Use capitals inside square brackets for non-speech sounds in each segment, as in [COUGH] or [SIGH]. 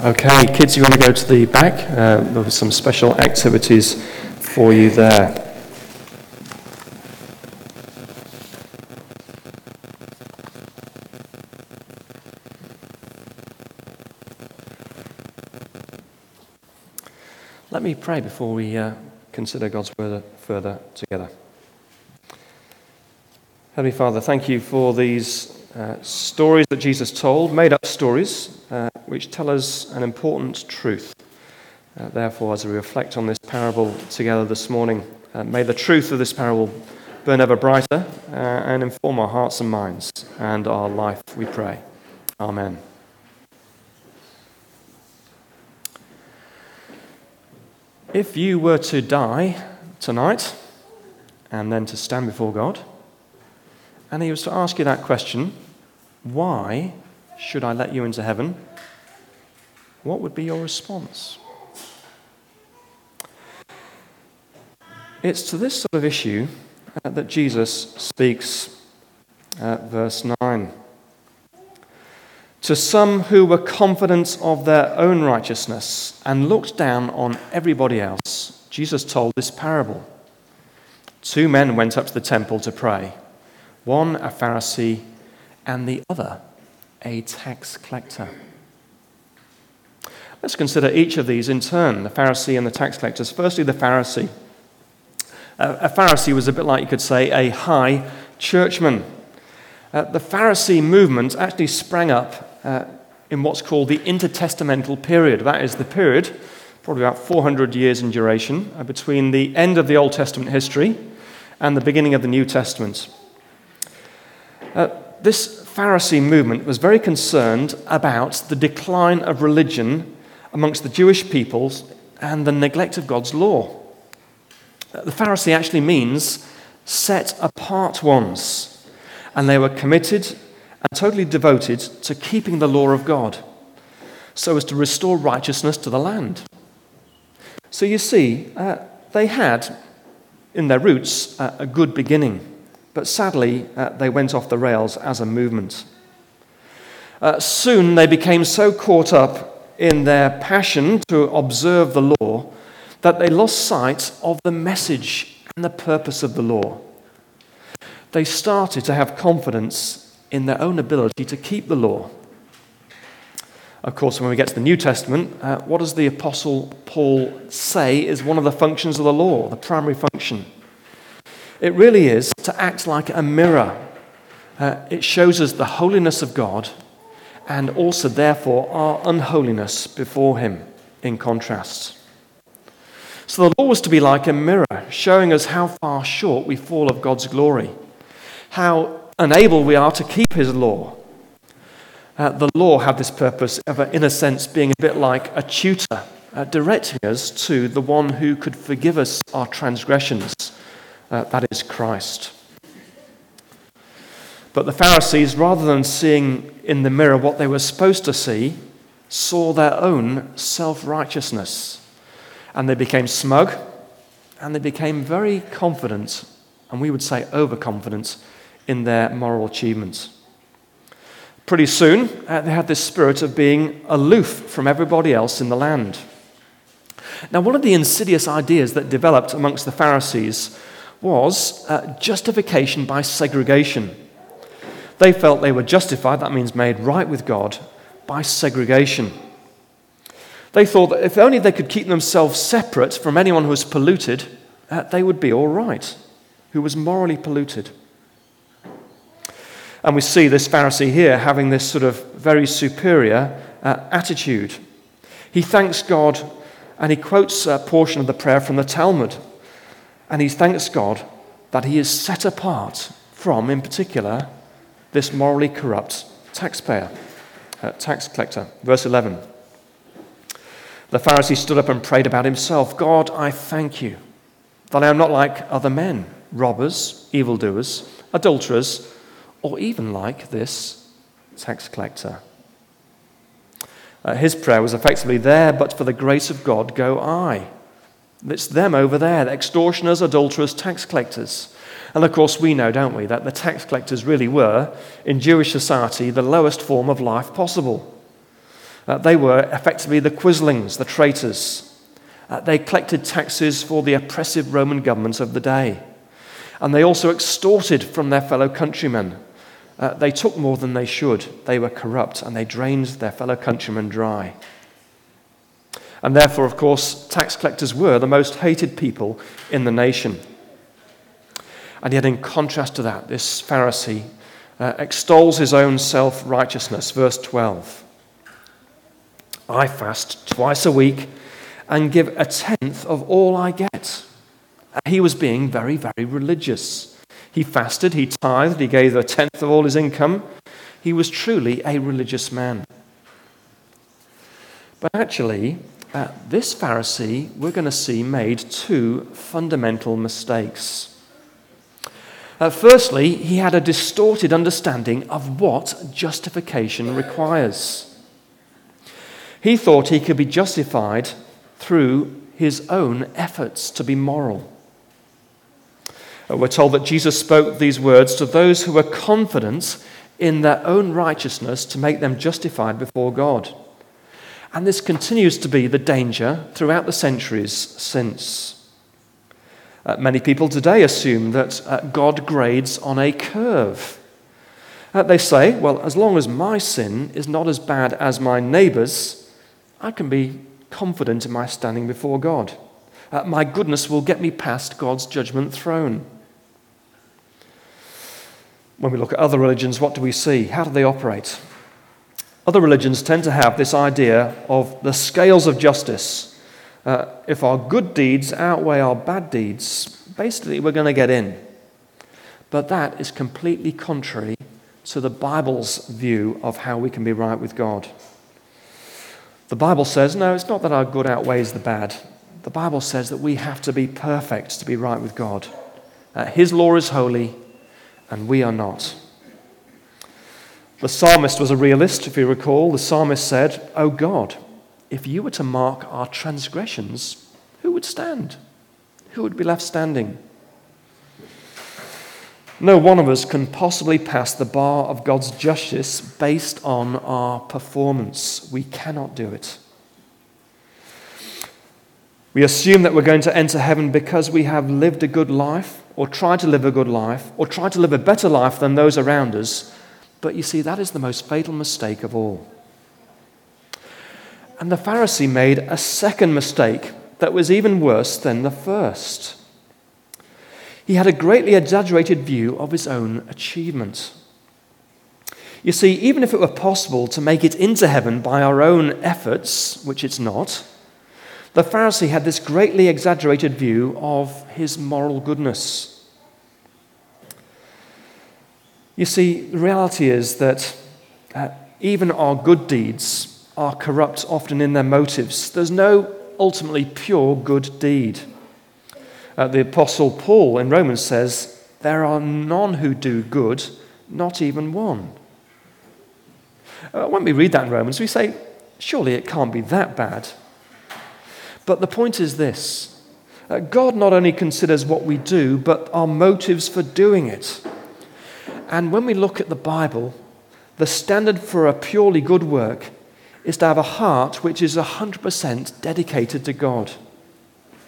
Okay, kids, you want to go to the back? Uh, there were some special activities for you there. Let me pray before we uh, consider God's word further together. Heavenly Father, thank you for these uh, stories that Jesus told, made up stories, uh, which tell us an important truth. Uh, therefore, as we reflect on this parable together this morning, uh, may the truth of this parable burn ever brighter uh, and inform our hearts and minds and our life, we pray. Amen. If you were to die tonight and then to stand before God, and he was to ask you that question, why should I let you into heaven? What would be your response? It's to this sort of issue uh, that Jesus speaks at verse 9. To some who were confident of their own righteousness and looked down on everybody else, Jesus told this parable. Two men went up to the temple to pray, one a Pharisee and the other a tax collector. Let's consider each of these in turn the Pharisee and the tax collectors. Firstly, the Pharisee. A Pharisee was a bit like you could say a high churchman. Uh, the Pharisee movement actually sprang up uh, in what's called the intertestamental period. That is the period, probably about 400 years in duration, uh, between the end of the Old Testament history and the beginning of the New Testament. Uh, this Pharisee movement was very concerned about the decline of religion amongst the Jewish peoples and the neglect of God's law. The Pharisee actually means set apart ones, and they were committed and totally devoted to keeping the law of God so as to restore righteousness to the land. So you see, uh, they had in their roots uh, a good beginning. But sadly, uh, they went off the rails as a movement. Uh, soon they became so caught up in their passion to observe the law that they lost sight of the message and the purpose of the law. They started to have confidence in their own ability to keep the law. Of course, when we get to the New Testament, uh, what does the Apostle Paul say is one of the functions of the law, the primary function? It really is to act like a mirror. Uh, it shows us the holiness of God and also, therefore, our unholiness before Him in contrast. So the law was to be like a mirror, showing us how far short we fall of God's glory, how unable we are to keep His law. Uh, the law had this purpose of, in a sense, being a bit like a tutor, uh, directing us to the one who could forgive us our transgressions uh, that is Christ. But the Pharisees, rather than seeing in the mirror what they were supposed to see, saw their own self righteousness. And they became smug and they became very confident, and we would say overconfident, in their moral achievements. Pretty soon, uh, they had this spirit of being aloof from everybody else in the land. Now, one of the insidious ideas that developed amongst the Pharisees was uh, justification by segregation. They felt they were justified, that means made right with God, by segregation. They thought that if only they could keep themselves separate from anyone who was polluted, uh, they would be all right, who was morally polluted. And we see this Pharisee here having this sort of very superior uh, attitude. He thanks God and he quotes a portion of the prayer from the Talmud and he thanks God that he is set apart from, in particular, this morally corrupt taxpayer, uh, tax collector. Verse 11. The Pharisee stood up and prayed about himself God, I thank you that I am not like other men, robbers, evildoers, adulterers, or even like this tax collector. Uh, his prayer was effectively there, but for the grace of God go I. It's them over there, the extortioners, adulterers, tax collectors. And of course, we know, don't we, that the tax collectors really were, in Jewish society, the lowest form of life possible. Uh, they were effectively the quislings, the traitors. Uh, they collected taxes for the oppressive Roman government of the day. And they also extorted from their fellow countrymen. Uh, they took more than they should. They were corrupt and they drained their fellow countrymen dry. And therefore, of course, tax collectors were the most hated people in the nation. And yet, in contrast to that, this Pharisee uh, extols his own self righteousness. Verse 12 I fast twice a week and give a tenth of all I get. He was being very, very religious. He fasted, he tithed, he gave a tenth of all his income. He was truly a religious man. But actually, uh, this Pharisee, we're going to see, made two fundamental mistakes. Uh, firstly, he had a distorted understanding of what justification requires. He thought he could be justified through his own efforts to be moral. Uh, we're told that Jesus spoke these words to those who were confident in their own righteousness to make them justified before God. And this continues to be the danger throughout the centuries since. Uh, many people today assume that uh, God grades on a curve. Uh, they say, well, as long as my sin is not as bad as my neighbour's, I can be confident in my standing before God. Uh, my goodness will get me past God's judgment throne. When we look at other religions, what do we see? How do they operate? Other religions tend to have this idea of the scales of justice. Uh, if our good deeds outweigh our bad deeds, basically we're going to get in. But that is completely contrary to the Bible's view of how we can be right with God. The Bible says, no, it's not that our good outweighs the bad. The Bible says that we have to be perfect to be right with God. Uh, His law is holy, and we are not. The psalmist was a realist, if you recall. The psalmist said, Oh God, if you were to mark our transgressions, who would stand? Who would be left standing? No one of us can possibly pass the bar of God's justice based on our performance. We cannot do it. We assume that we're going to enter heaven because we have lived a good life, or tried to live a good life, or tried to live a better life than those around us. But you see, that is the most fatal mistake of all. And the Pharisee made a second mistake that was even worse than the first. He had a greatly exaggerated view of his own achievement. You see, even if it were possible to make it into heaven by our own efforts, which it's not, the Pharisee had this greatly exaggerated view of his moral goodness. You see, the reality is that uh, even our good deeds are corrupt often in their motives. There's no ultimately pure good deed. Uh, the Apostle Paul in Romans says, There are none who do good, not even one. Uh, when we read that in Romans, we say, Surely it can't be that bad. But the point is this God not only considers what we do, but our motives for doing it. And when we look at the Bible, the standard for a purely good work is to have a heart which is 100% dedicated to God.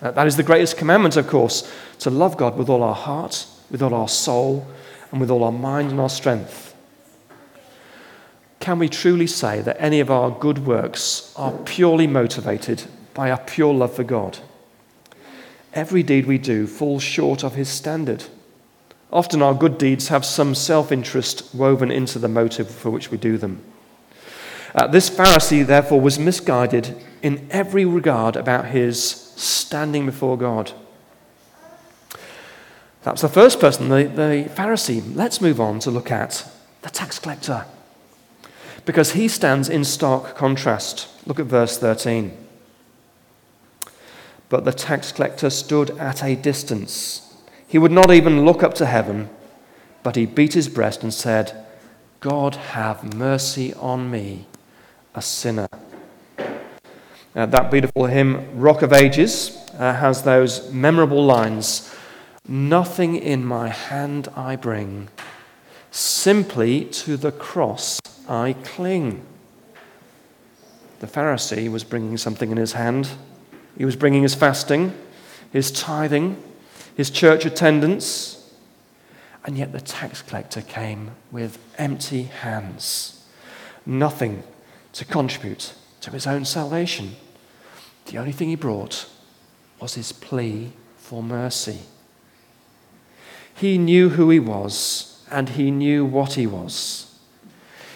That is the greatest commandment, of course, to love God with all our heart, with all our soul, and with all our mind and our strength. Can we truly say that any of our good works are purely motivated by our pure love for God? Every deed we do falls short of His standard. Often our good deeds have some self interest woven into the motive for which we do them. Uh, this Pharisee, therefore, was misguided in every regard about his standing before God. That's the first person, the, the Pharisee. Let's move on to look at the tax collector. Because he stands in stark contrast. Look at verse 13. But the tax collector stood at a distance he would not even look up to heaven, but he beat his breast and said, God, have mercy on me, a sinner. Uh, that beautiful hymn, Rock of Ages, uh, has those memorable lines Nothing in my hand I bring, simply to the cross I cling. the Pharisee was bringing something in his hand. He was bringing his fasting, his tithing, his church attendance, and yet the tax collector came with empty hands, nothing to contribute to his own salvation. The only thing he brought was his plea for mercy. He knew who he was and he knew what he was.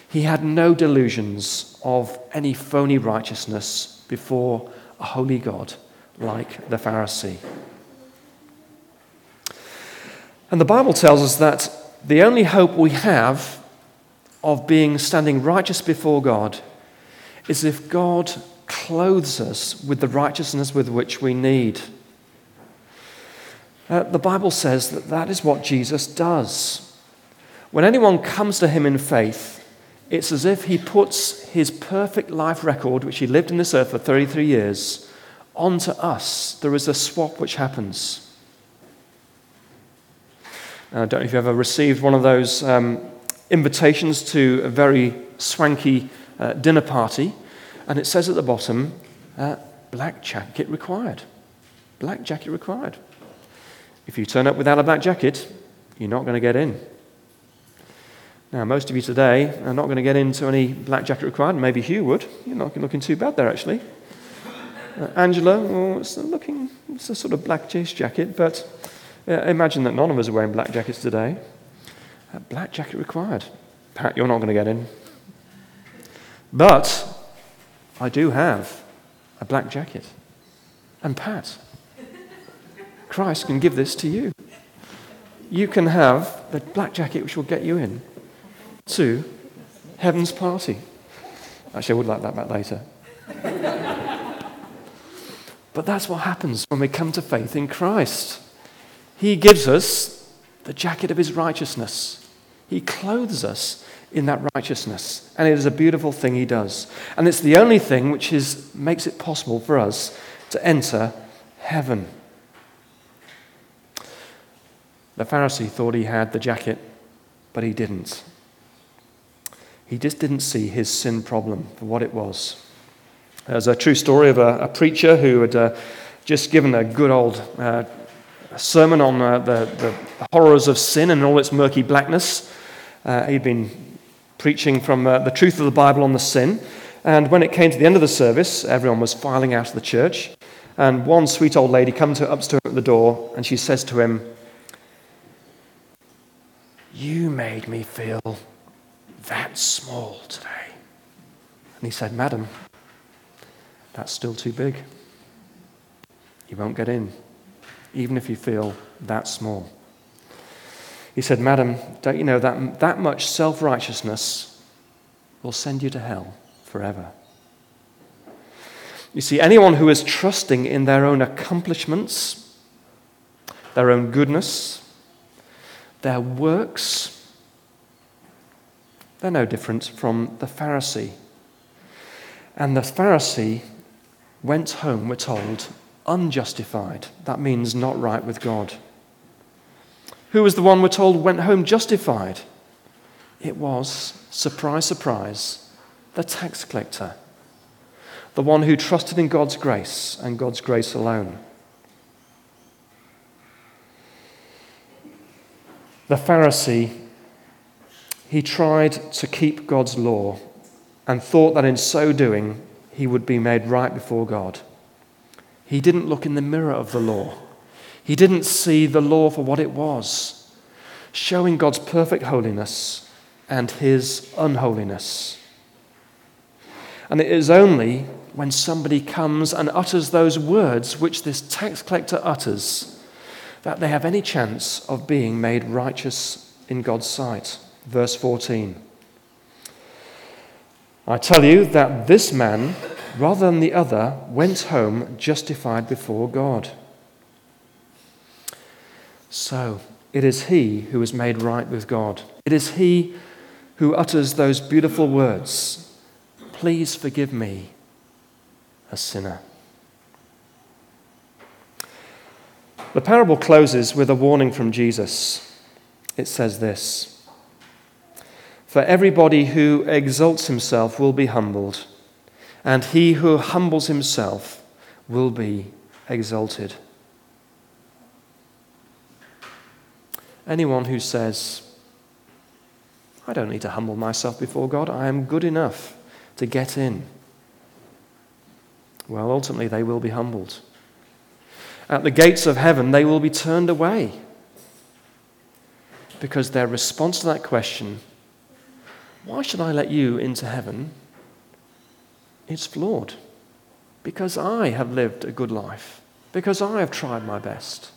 He had no delusions of any phony righteousness before a holy God like the Pharisee. And the Bible tells us that the only hope we have of being standing righteous before God is if God clothes us with the righteousness with which we need. Uh, the Bible says that that is what Jesus does. When anyone comes to him in faith, it's as if he puts his perfect life record, which he lived in this earth for 33 years, onto us. There is a swap which happens. I don't know if you've ever received one of those um, invitations to a very swanky uh, dinner party, and it says at the bottom, uh, black jacket required. Black jacket required. If you turn up without a black jacket, you're not going to get in. Now, most of you today are not going to get into any black jacket required. Maybe Hugh would. You're not looking too bad there, actually. Uh, Angela, well, it's looking, it's a sort of black chase jacket, but uh, imagine that none of us are wearing black jackets today. A black jacket required. Pat, you're not going to get in. But I do have a black jacket. And Pat, Christ can give this to you. You can have the black jacket which will get you in to heaven's party. Actually, I would like that back later. [LAUGHS] but that's what happens when we come to faith in Christ. He gives us the jacket of his righteousness, he clothes us in that righteousness. And it is a beautiful thing he does. And it's the only thing which is, makes it possible for us to enter heaven. The Pharisee thought he had the jacket, but he didn't. He just didn't see his sin problem for what it was. There's a true story of a, a preacher who had uh, just given a good old uh, sermon on uh, the, the, horrors of sin and all its murky blackness. Uh, he'd been preaching from uh, the truth of the Bible on the sin. And when it came to the end of the service, everyone was filing out of the church. And one sweet old lady comes up to him at the door and she says to him, You made me feel that small today. And he said, Madam, that's still too big. You won't get in, even if you feel that small. He said, Madam, don't you know that that much self righteousness will send you to hell forever? You see, anyone who is trusting in their own accomplishments, their own goodness, their works, they're no different from the Pharisee. And the Pharisee went home, we're told, unjustified. That means not right with God. Who was the one we're told went home justified? It was, surprise, surprise, the tax collector, the one who trusted in God's grace and God's grace alone. The Pharisee he tried to keep God's law and thought that in so doing he would be made right before God. He didn't look in the mirror of the law. He didn't see the law for what it was, showing God's perfect holiness and his unholiness. And it is only when somebody comes and utters those words which this tax collector utters that they have any chance of being made righteous in God's sight. Verse 14. I tell you that this man, rather than the other, went home justified before God. So, it is he who is made right with God. It is he who utters those beautiful words Please forgive me, a sinner. The parable closes with a warning from Jesus. It says this for everybody who exalts himself will be humbled, and he who humbles himself will be exalted. Anyone who says, I don't need to humble myself before God, I am good enough to get in, well, ultimately they will be humbled. At the gates of heaven, they will be turned away because their response to that question, why should I let you into heaven? It's flawed because I have lived a good life, because I have tried my best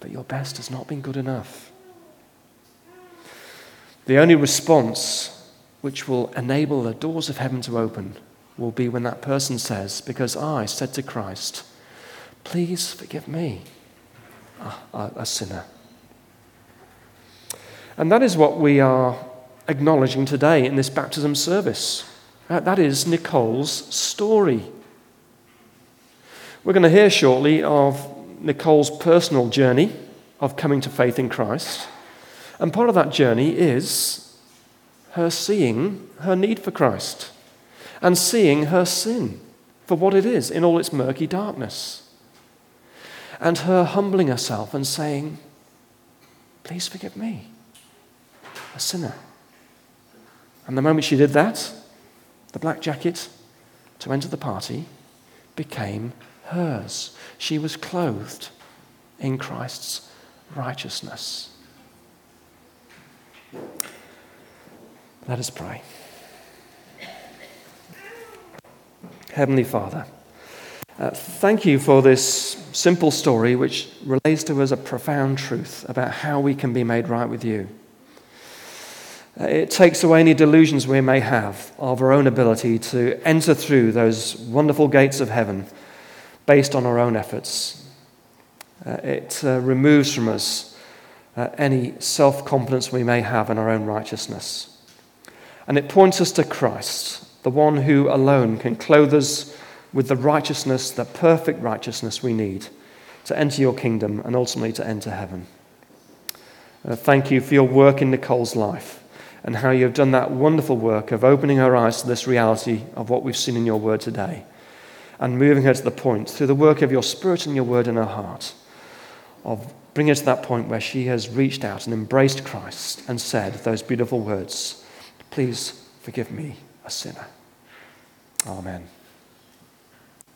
but your best has not been good enough. The only response which will enable the doors of heaven to open will be when that person says, Because I said to Christ, Please forgive me, a, sinner. And that is what we are acknowledging today in this baptism service. That is Nicole's story. We're going to hear shortly of Nicole's personal journey of coming to faith in Christ. And part of that journey is her seeing her need for Christ and seeing her sin for what it is in all its murky darkness. And her humbling herself and saying, Please forgive me, a sinner. And the moment she did that, the black jacket to enter the party became hers. She was clothed in Christ's righteousness. Let us pray. Heavenly Father, uh, thank you for this simple story which relates to us a profound truth about how we can be made right with you. Uh, it takes away any delusions we may have of our own ability to enter through those wonderful gates of heaven based on our own efforts. Uh, it uh, removes from us uh, any self confidence we may have in our own righteousness. And it points us to Christ, the one who alone can clothe us with the righteousness, the perfect righteousness we need to enter your kingdom and ultimately to enter heaven. Uh, thank you for your work in Nicole's life and how you have done that wonderful work of opening her eyes to this reality of what we've seen in your word today and moving her to the point through the work of your Spirit and your word in her heart of bringing her to that point where she has reached out and embraced Christ and said those beautiful words Please forgive me, a sinner. Amen.